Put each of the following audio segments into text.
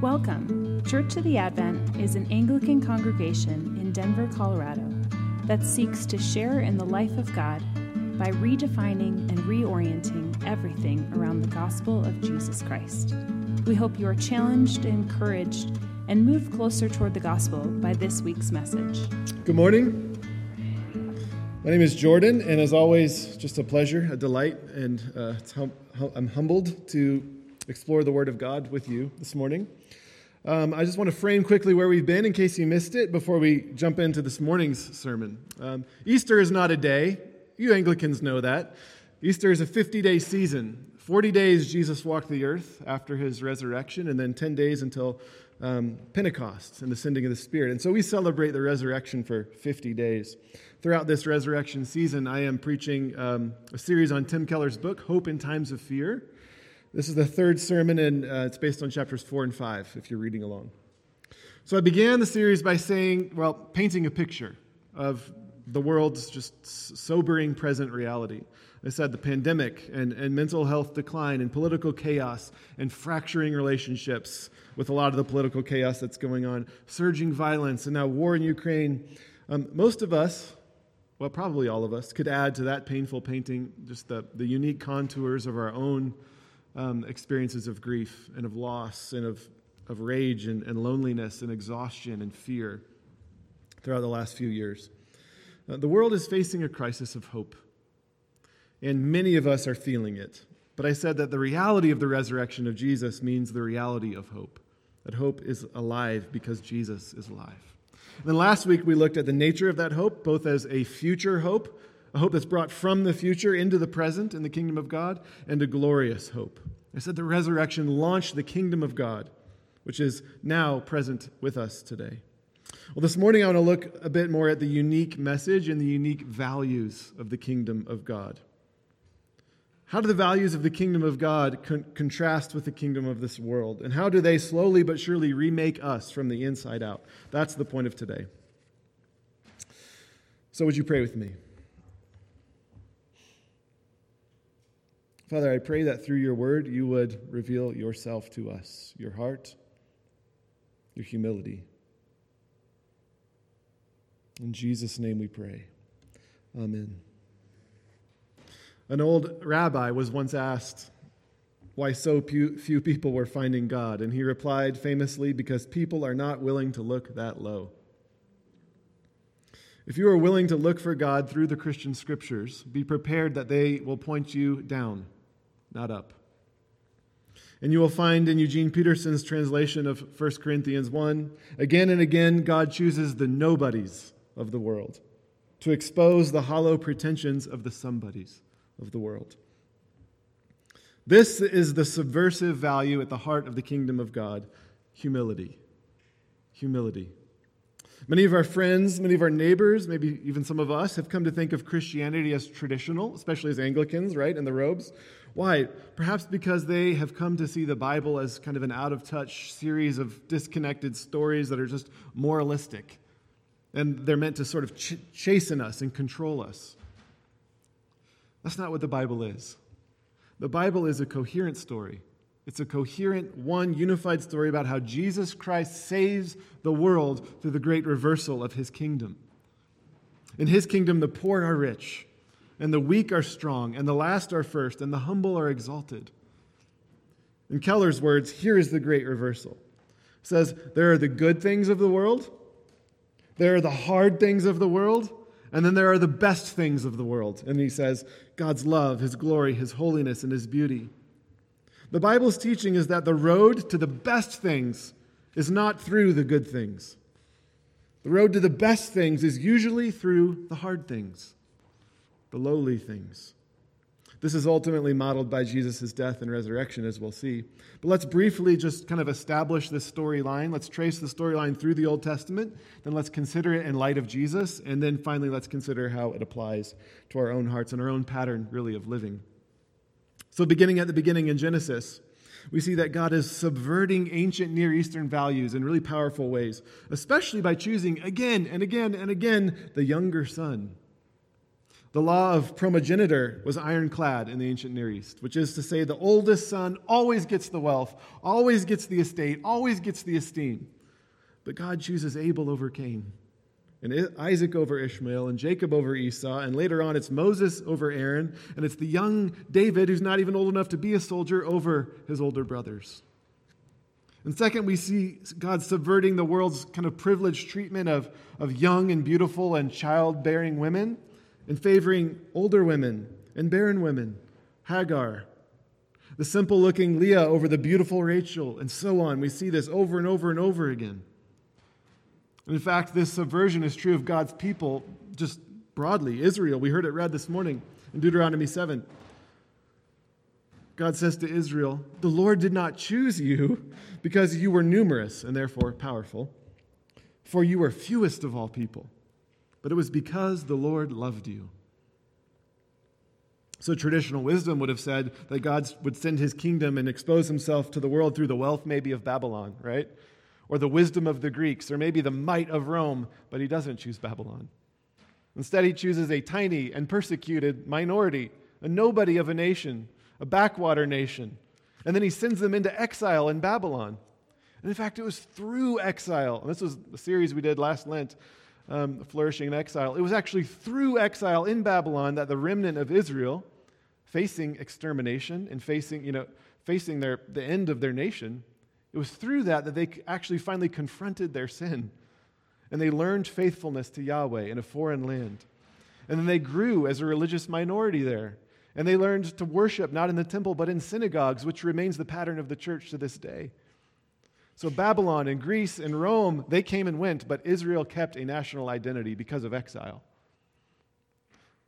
Welcome. Church of the Advent is an Anglican congregation in Denver, Colorado that seeks to share in the life of God by redefining and reorienting everything around the gospel of Jesus Christ. We hope you are challenged, encouraged, and moved closer toward the gospel by this week's message. Good morning. My name is Jordan, and as always, just a pleasure, a delight, and uh, hum- I'm humbled to explore the Word of God with you this morning. Um, I just want to frame quickly where we've been in case you missed it before we jump into this morning's sermon. Um, Easter is not a day. You Anglicans know that. Easter is a 50 day season. 40 days Jesus walked the earth after his resurrection, and then 10 days until um, Pentecost and the sending of the Spirit. And so we celebrate the resurrection for 50 days. Throughout this resurrection season, I am preaching um, a series on Tim Keller's book, Hope in Times of Fear. This is the third sermon, and uh, it's based on chapters four and five, if you're reading along. So I began the series by saying, well, painting a picture of the world's just sobering present reality. I said the pandemic and, and mental health decline and political chaos and fracturing relationships with a lot of the political chaos that's going on, surging violence, and now war in Ukraine. Um, most of us, well, probably all of us, could add to that painful painting just the, the unique contours of our own um, experiences of grief and of loss and of, of rage and, and loneliness and exhaustion and fear throughout the last few years. Uh, the world is facing a crisis of hope, and many of us are feeling it. But I said that the reality of the resurrection of Jesus means the reality of hope, that hope is alive because Jesus is alive. And then last week we looked at the nature of that hope, both as a future hope a hope that's brought from the future into the present in the kingdom of God, and a glorious hope. I said the resurrection launched the kingdom of God, which is now present with us today. Well, this morning I want to look a bit more at the unique message and the unique values of the kingdom of God. How do the values of the kingdom of God con- contrast with the kingdom of this world? And how do they slowly but surely remake us from the inside out? That's the point of today. So, would you pray with me? Father, I pray that through your word you would reveal yourself to us, your heart, your humility. In Jesus' name we pray. Amen. An old rabbi was once asked why so few people were finding God, and he replied famously, Because people are not willing to look that low. If you are willing to look for God through the Christian scriptures, be prepared that they will point you down not up. And you will find in Eugene Peterson's translation of 1 Corinthians 1 again and again, God chooses the nobodies of the world to expose the hollow pretensions of the somebodies of the world. This is the subversive value at the heart of the kingdom of God humility. Humility. Many of our friends, many of our neighbors, maybe even some of us, have come to think of Christianity as traditional, especially as Anglicans, right, in the robes. Why? Perhaps because they have come to see the Bible as kind of an out of touch series of disconnected stories that are just moralistic. And they're meant to sort of ch- chasten us and control us. That's not what the Bible is. The Bible is a coherent story. It's a coherent, one unified story about how Jesus Christ saves the world through the great reversal of his kingdom. In his kingdom, the poor are rich, and the weak are strong, and the last are first, and the humble are exalted. In Keller's words, here is the great reversal. It says, There are the good things of the world, there are the hard things of the world, and then there are the best things of the world. And he says, God's love, his glory, his holiness, and his beauty. The Bible's teaching is that the road to the best things is not through the good things. The road to the best things is usually through the hard things the lowly things. This is ultimately modeled by Jesus' death and resurrection, as we'll see. But let's briefly just kind of establish this storyline. Let's trace the storyline through the Old Testament. Then let's consider it in light of Jesus. And then finally, let's consider how it applies to our own hearts and our own pattern, really, of living. So, beginning at the beginning in Genesis, we see that God is subverting ancient Near Eastern values in really powerful ways, especially by choosing again and again and again the younger son The law of primogeniture was ironclad in the ancient Near East, which is to say, the oldest son always gets the wealth, always gets the estate, always gets the esteem. But God chooses Abel over Cain, and Isaac over Ishmael, and Jacob over Esau, and later on it's Moses over Aaron, and it's the young David, who's not even old enough to be a soldier, over his older brothers. And second, we see God subverting the world's kind of privileged treatment of, of young and beautiful and childbearing women and favoring older women and barren women, Hagar, the simple looking Leah over the beautiful Rachel, and so on. We see this over and over and over again. In fact, this subversion is true of God's people just broadly. Israel, we heard it read this morning in Deuteronomy 7. God says to Israel, The Lord did not choose you because you were numerous and therefore powerful, for you were fewest of all people, but it was because the Lord loved you. So, traditional wisdom would have said that God would send his kingdom and expose himself to the world through the wealth, maybe, of Babylon, right? Or the wisdom of the Greeks, or maybe the might of Rome, but he doesn't choose Babylon. Instead, he chooses a tiny and persecuted minority, a nobody of a nation a backwater nation. And then he sends them into exile in Babylon. And in fact, it was through exile, and this was the series we did last Lent, um, Flourishing in Exile. It was actually through exile in Babylon that the remnant of Israel, facing extermination and facing, you know, facing their, the end of their nation, it was through that that they actually finally confronted their sin. And they learned faithfulness to Yahweh in a foreign land. And then they grew as a religious minority there. And they learned to worship not in the temple, but in synagogues, which remains the pattern of the church to this day. So, Babylon and Greece and Rome, they came and went, but Israel kept a national identity because of exile.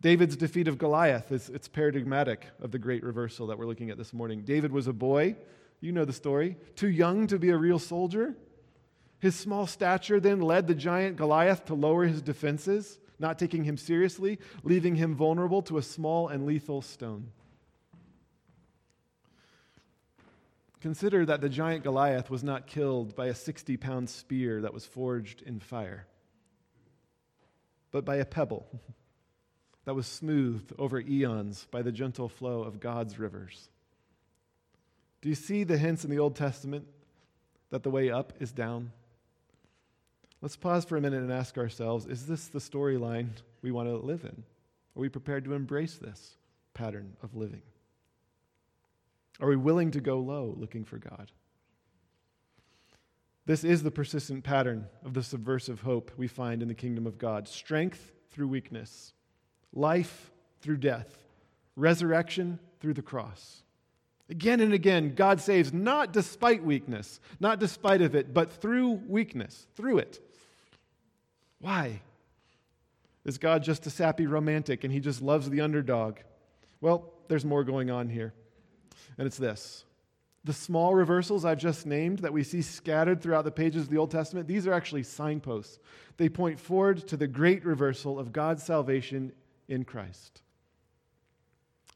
David's defeat of Goliath is it's paradigmatic of the great reversal that we're looking at this morning. David was a boy, you know the story, too young to be a real soldier. His small stature then led the giant Goliath to lower his defenses not taking him seriously, leaving him vulnerable to a small and lethal stone. Consider that the giant Goliath was not killed by a 60 pound spear that was forged in fire, but by a pebble that was smoothed over eons by the gentle flow of God's rivers. Do you see the hints in the Old Testament that the way up is down? Let's pause for a minute and ask ourselves is this the storyline we want to live in? Are we prepared to embrace this pattern of living? Are we willing to go low looking for God? This is the persistent pattern of the subversive hope we find in the kingdom of God strength through weakness, life through death, resurrection through the cross. Again and again, God saves not despite weakness, not despite of it, but through weakness, through it. Why? Is God just a sappy romantic and he just loves the underdog? Well, there's more going on here. And it's this the small reversals I've just named that we see scattered throughout the pages of the Old Testament, these are actually signposts. They point forward to the great reversal of God's salvation in Christ.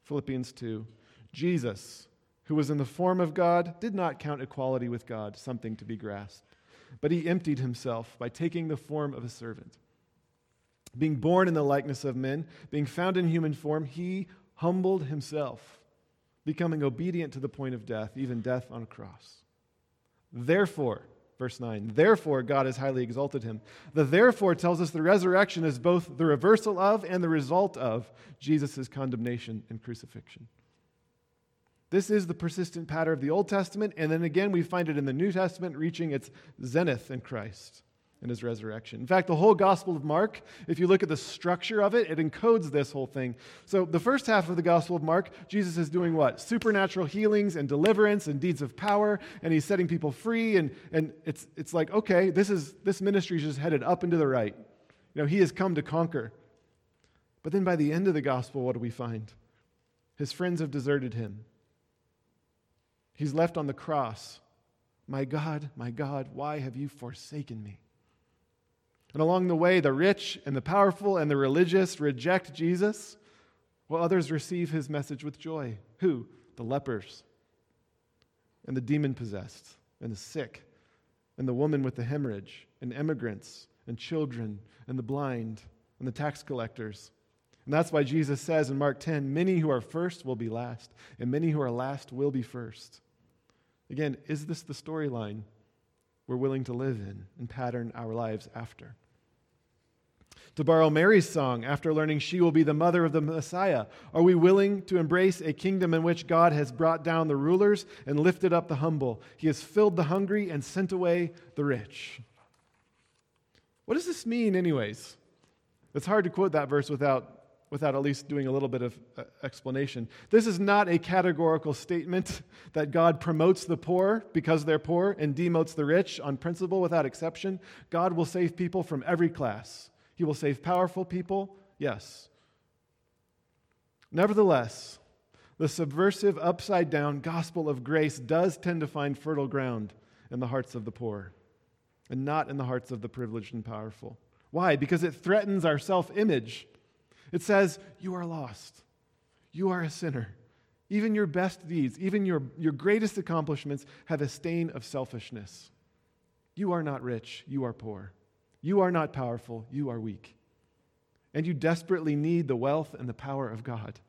Philippians 2 Jesus, who was in the form of God, did not count equality with God something to be grasped but he emptied himself by taking the form of a servant. Being born in the likeness of men, being found in human form, he humbled himself, becoming obedient to the point of death, even death on a cross. Therefore, verse 9, therefore God has highly exalted him. The therefore tells us the resurrection is both the reversal of and the result of Jesus' condemnation and crucifixion. This is the persistent pattern of the Old Testament, and then again we find it in the New Testament reaching its zenith in Christ and his resurrection. In fact, the whole Gospel of Mark, if you look at the structure of it, it encodes this whole thing. So, the first half of the Gospel of Mark, Jesus is doing what? Supernatural healings and deliverance and deeds of power, and he's setting people free. And, and it's, it's like, okay, this, is, this ministry is just headed up and to the right. You know, he has come to conquer. But then by the end of the Gospel, what do we find? His friends have deserted him. He's left on the cross. My God, my God, why have you forsaken me? And along the way, the rich and the powerful and the religious reject Jesus, while others receive his message with joy. Who? The lepers, and the demon possessed, and the sick, and the woman with the hemorrhage, and immigrants, and children, and the blind, and the tax collectors. And that's why Jesus says in Mark 10 many who are first will be last, and many who are last will be first. Again, is this the storyline we're willing to live in and pattern our lives after? To borrow Mary's song, after learning she will be the mother of the Messiah, are we willing to embrace a kingdom in which God has brought down the rulers and lifted up the humble? He has filled the hungry and sent away the rich. What does this mean, anyways? It's hard to quote that verse without without at least doing a little bit of uh, explanation. This is not a categorical statement that God promotes the poor because they're poor and demotes the rich on principle without exception. God will save people from every class. He will save powerful people, yes. Nevertheless, the subversive, upside down gospel of grace does tend to find fertile ground in the hearts of the poor and not in the hearts of the privileged and powerful. Why? Because it threatens our self image it says, You are lost. You are a sinner. Even your best deeds, even your, your greatest accomplishments have a stain of selfishness. You are not rich. You are poor. You are not powerful. You are weak. And you desperately need the wealth and the power of God,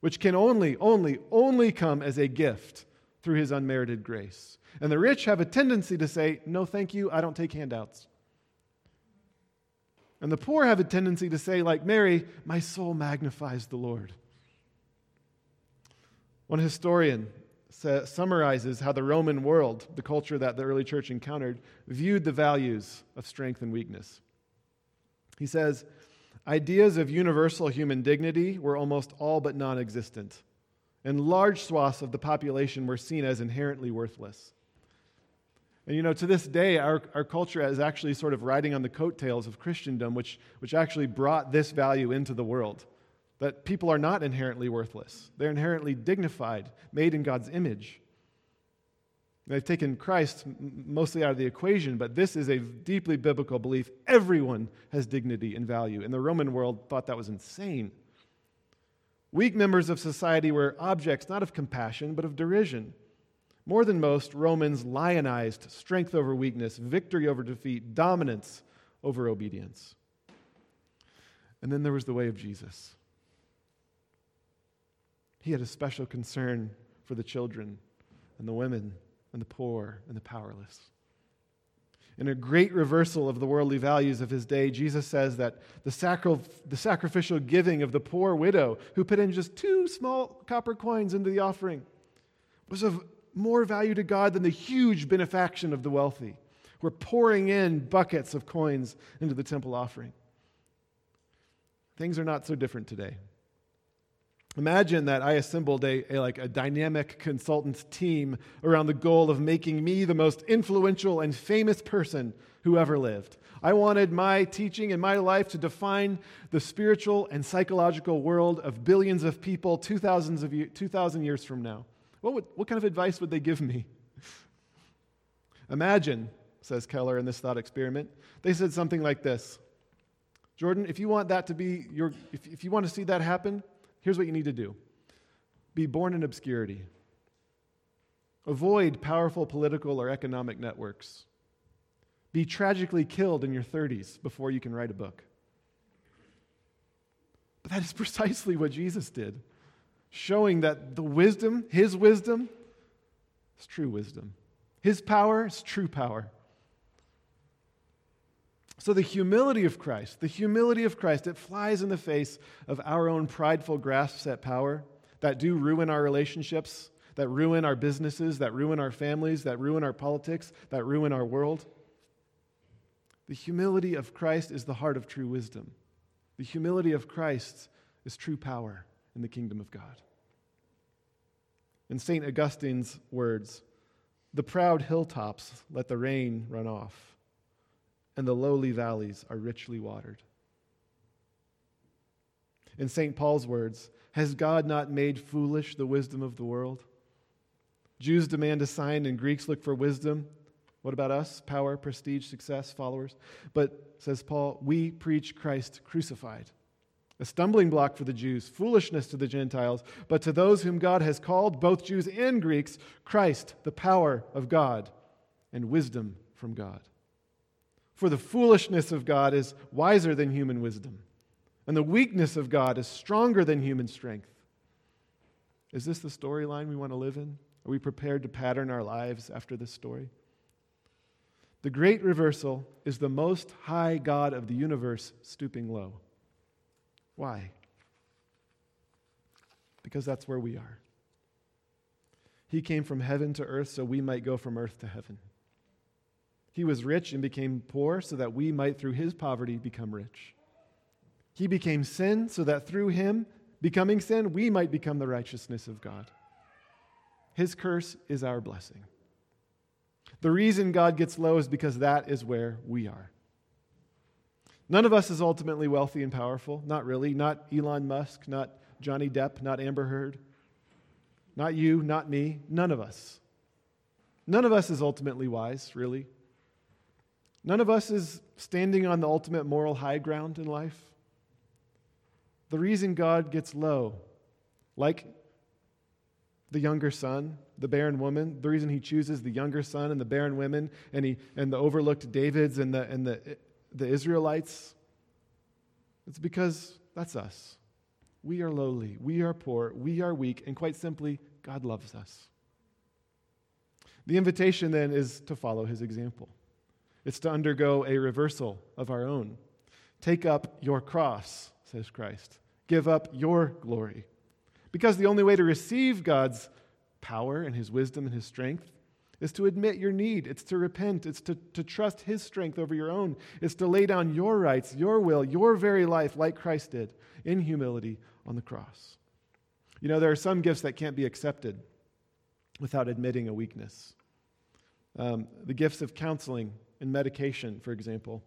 which can only, only, only come as a gift through his unmerited grace. And the rich have a tendency to say, No, thank you. I don't take handouts. And the poor have a tendency to say, like Mary, my soul magnifies the Lord. One historian summarizes how the Roman world, the culture that the early church encountered, viewed the values of strength and weakness. He says, Ideas of universal human dignity were almost all but non existent, and large swaths of the population were seen as inherently worthless. And you know, to this day, our, our culture is actually sort of riding on the coattails of Christendom, which, which actually brought this value into the world that people are not inherently worthless, they're inherently dignified, made in God's image. They've taken Christ mostly out of the equation, but this is a deeply biblical belief. Everyone has dignity and value. And the Roman world thought that was insane. Weak members of society were objects not of compassion, but of derision. More than most, Romans lionized strength over weakness, victory over defeat, dominance over obedience. And then there was the way of Jesus. He had a special concern for the children and the women and the poor and the powerless. In a great reversal of the worldly values of his day, Jesus says that the, sacri- the sacrificial giving of the poor widow who put in just two small copper coins into the offering was of more value to God than the huge benefaction of the wealthy. We're pouring in buckets of coins into the temple offering. Things are not so different today. Imagine that I assembled a, a, like a dynamic consultants team around the goal of making me the most influential and famous person who ever lived. I wanted my teaching and my life to define the spiritual and psychological world of billions of people 2,000 of 2000 years from now. What, would, what kind of advice would they give me? Imagine, says Keller in this thought experiment, they said something like this. Jordan, if you want that to be your, if, if you want to see that happen, here's what you need to do. Be born in obscurity, avoid powerful political or economic networks, be tragically killed in your 30s before you can write a book. But that is precisely what Jesus did showing that the wisdom, his wisdom, is true wisdom. His power is true power. So, the humility of Christ, the humility of Christ, it flies in the face of our own prideful grasps at power that do ruin our relationships, that ruin our businesses, that ruin our families, that ruin our politics, that ruin our world. The humility of Christ is the heart of true wisdom. The humility of Christ is true power in the kingdom of God. In St. Augustine's words, the proud hilltops let the rain run off, and the lowly valleys are richly watered. In St. Paul's words, has God not made foolish the wisdom of the world? Jews demand a sign, and Greeks look for wisdom. What about us? Power, prestige, success, followers. But, says Paul, we preach Christ crucified a stumbling block for the Jews, foolishness to the Gentiles, but to those whom God has called, both Jews and Greeks, Christ, the power of God and wisdom from God. For the foolishness of God is wiser than human wisdom, And the weakness of God is stronger than human strength. Is this the storyline we want to live in? Are we prepared to pattern our lives after this story? The great reversal is the most high God of the universe stooping low. Why? Because that's where we are. He came from heaven to earth so we might go from earth to heaven. He was rich and became poor so that we might, through his poverty, become rich. He became sin so that through him, becoming sin, we might become the righteousness of God. His curse is our blessing. The reason God gets low is because that is where we are. None of us is ultimately wealthy and powerful. Not really. Not Elon Musk, not Johnny Depp, not Amber Heard. Not you, not me, none of us. None of us is ultimately wise, really. None of us is standing on the ultimate moral high ground in life. The reason God gets low, like the younger son, the barren woman, the reason he chooses the younger son and the barren women and, he, and the overlooked Davids and, the, and the, the Israelites, it's because that's us. We are lowly, we are poor, we are weak, and quite simply, God loves us. The invitation then is to follow his example. It's to undergo a reversal of our own. Take up your cross, says Christ. Give up your glory. Because the only way to receive God's power and his wisdom and his strength is to admit your need. It's to repent. It's to, to trust his strength over your own. It's to lay down your rights, your will, your very life, like Christ did in humility on the cross. You know, there are some gifts that can't be accepted without admitting a weakness. Um, the gifts of counseling and medication, for example,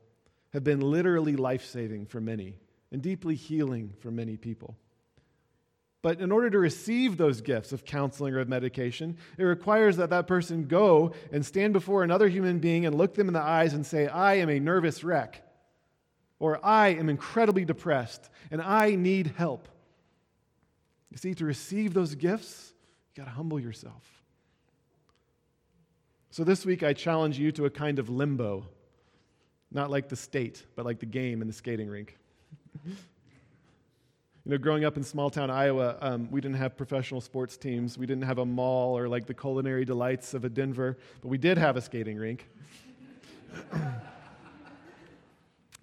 have been literally life saving for many and deeply healing for many people. But in order to receive those gifts of counseling or of medication, it requires that that person go and stand before another human being and look them in the eyes and say, I am a nervous wreck, or I am incredibly depressed, and I need help. You see, to receive those gifts, you got to humble yourself. So this week, I challenge you to a kind of limbo, not like the state, but like the game in the skating rink. you know, growing up in small town Iowa, um, we didn't have professional sports teams. We didn't have a mall or like the culinary delights of a Denver, but we did have a skating rink.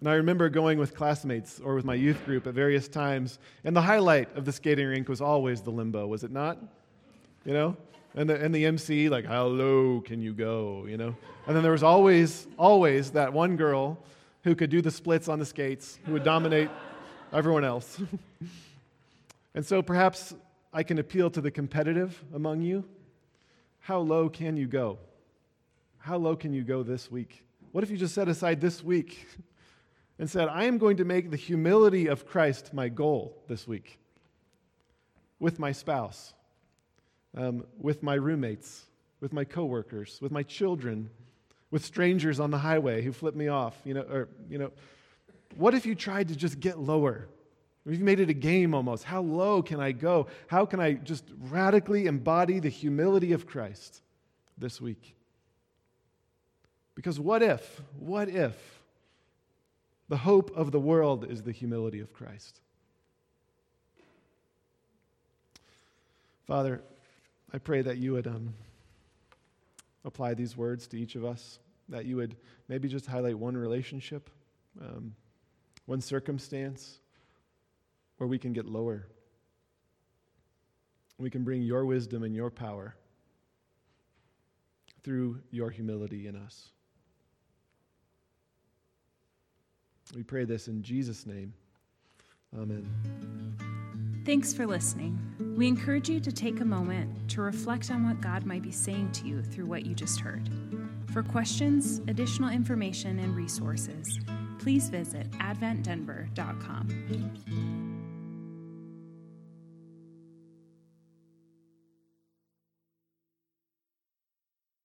And I remember going with classmates or with my youth group at various times, and the highlight of the skating rink was always the limbo, was it not? You know? And the, and the MC, like, how low can you go? You know? And then there was always, always that one girl who could do the splits on the skates, who would dominate everyone else. and so perhaps I can appeal to the competitive among you. How low can you go? How low can you go this week? What if you just set aside this week and said, I am going to make the humility of Christ my goal this week with my spouse, um, with my roommates, with my coworkers, with my children, with strangers on the highway who flip me off, you know, or, you know, what if you tried to just get lower? We've made it a game almost, how low can I go? How can I just radically embody the humility of Christ this week? Because what if, what if the hope of the world is the humility of Christ. Father, I pray that you would um, apply these words to each of us, that you would maybe just highlight one relationship, um, one circumstance where we can get lower. We can bring your wisdom and your power through your humility in us. We pray this in Jesus' name. Amen. Thanks for listening. We encourage you to take a moment to reflect on what God might be saying to you through what you just heard. For questions, additional information, and resources, please visit adventdenver.com.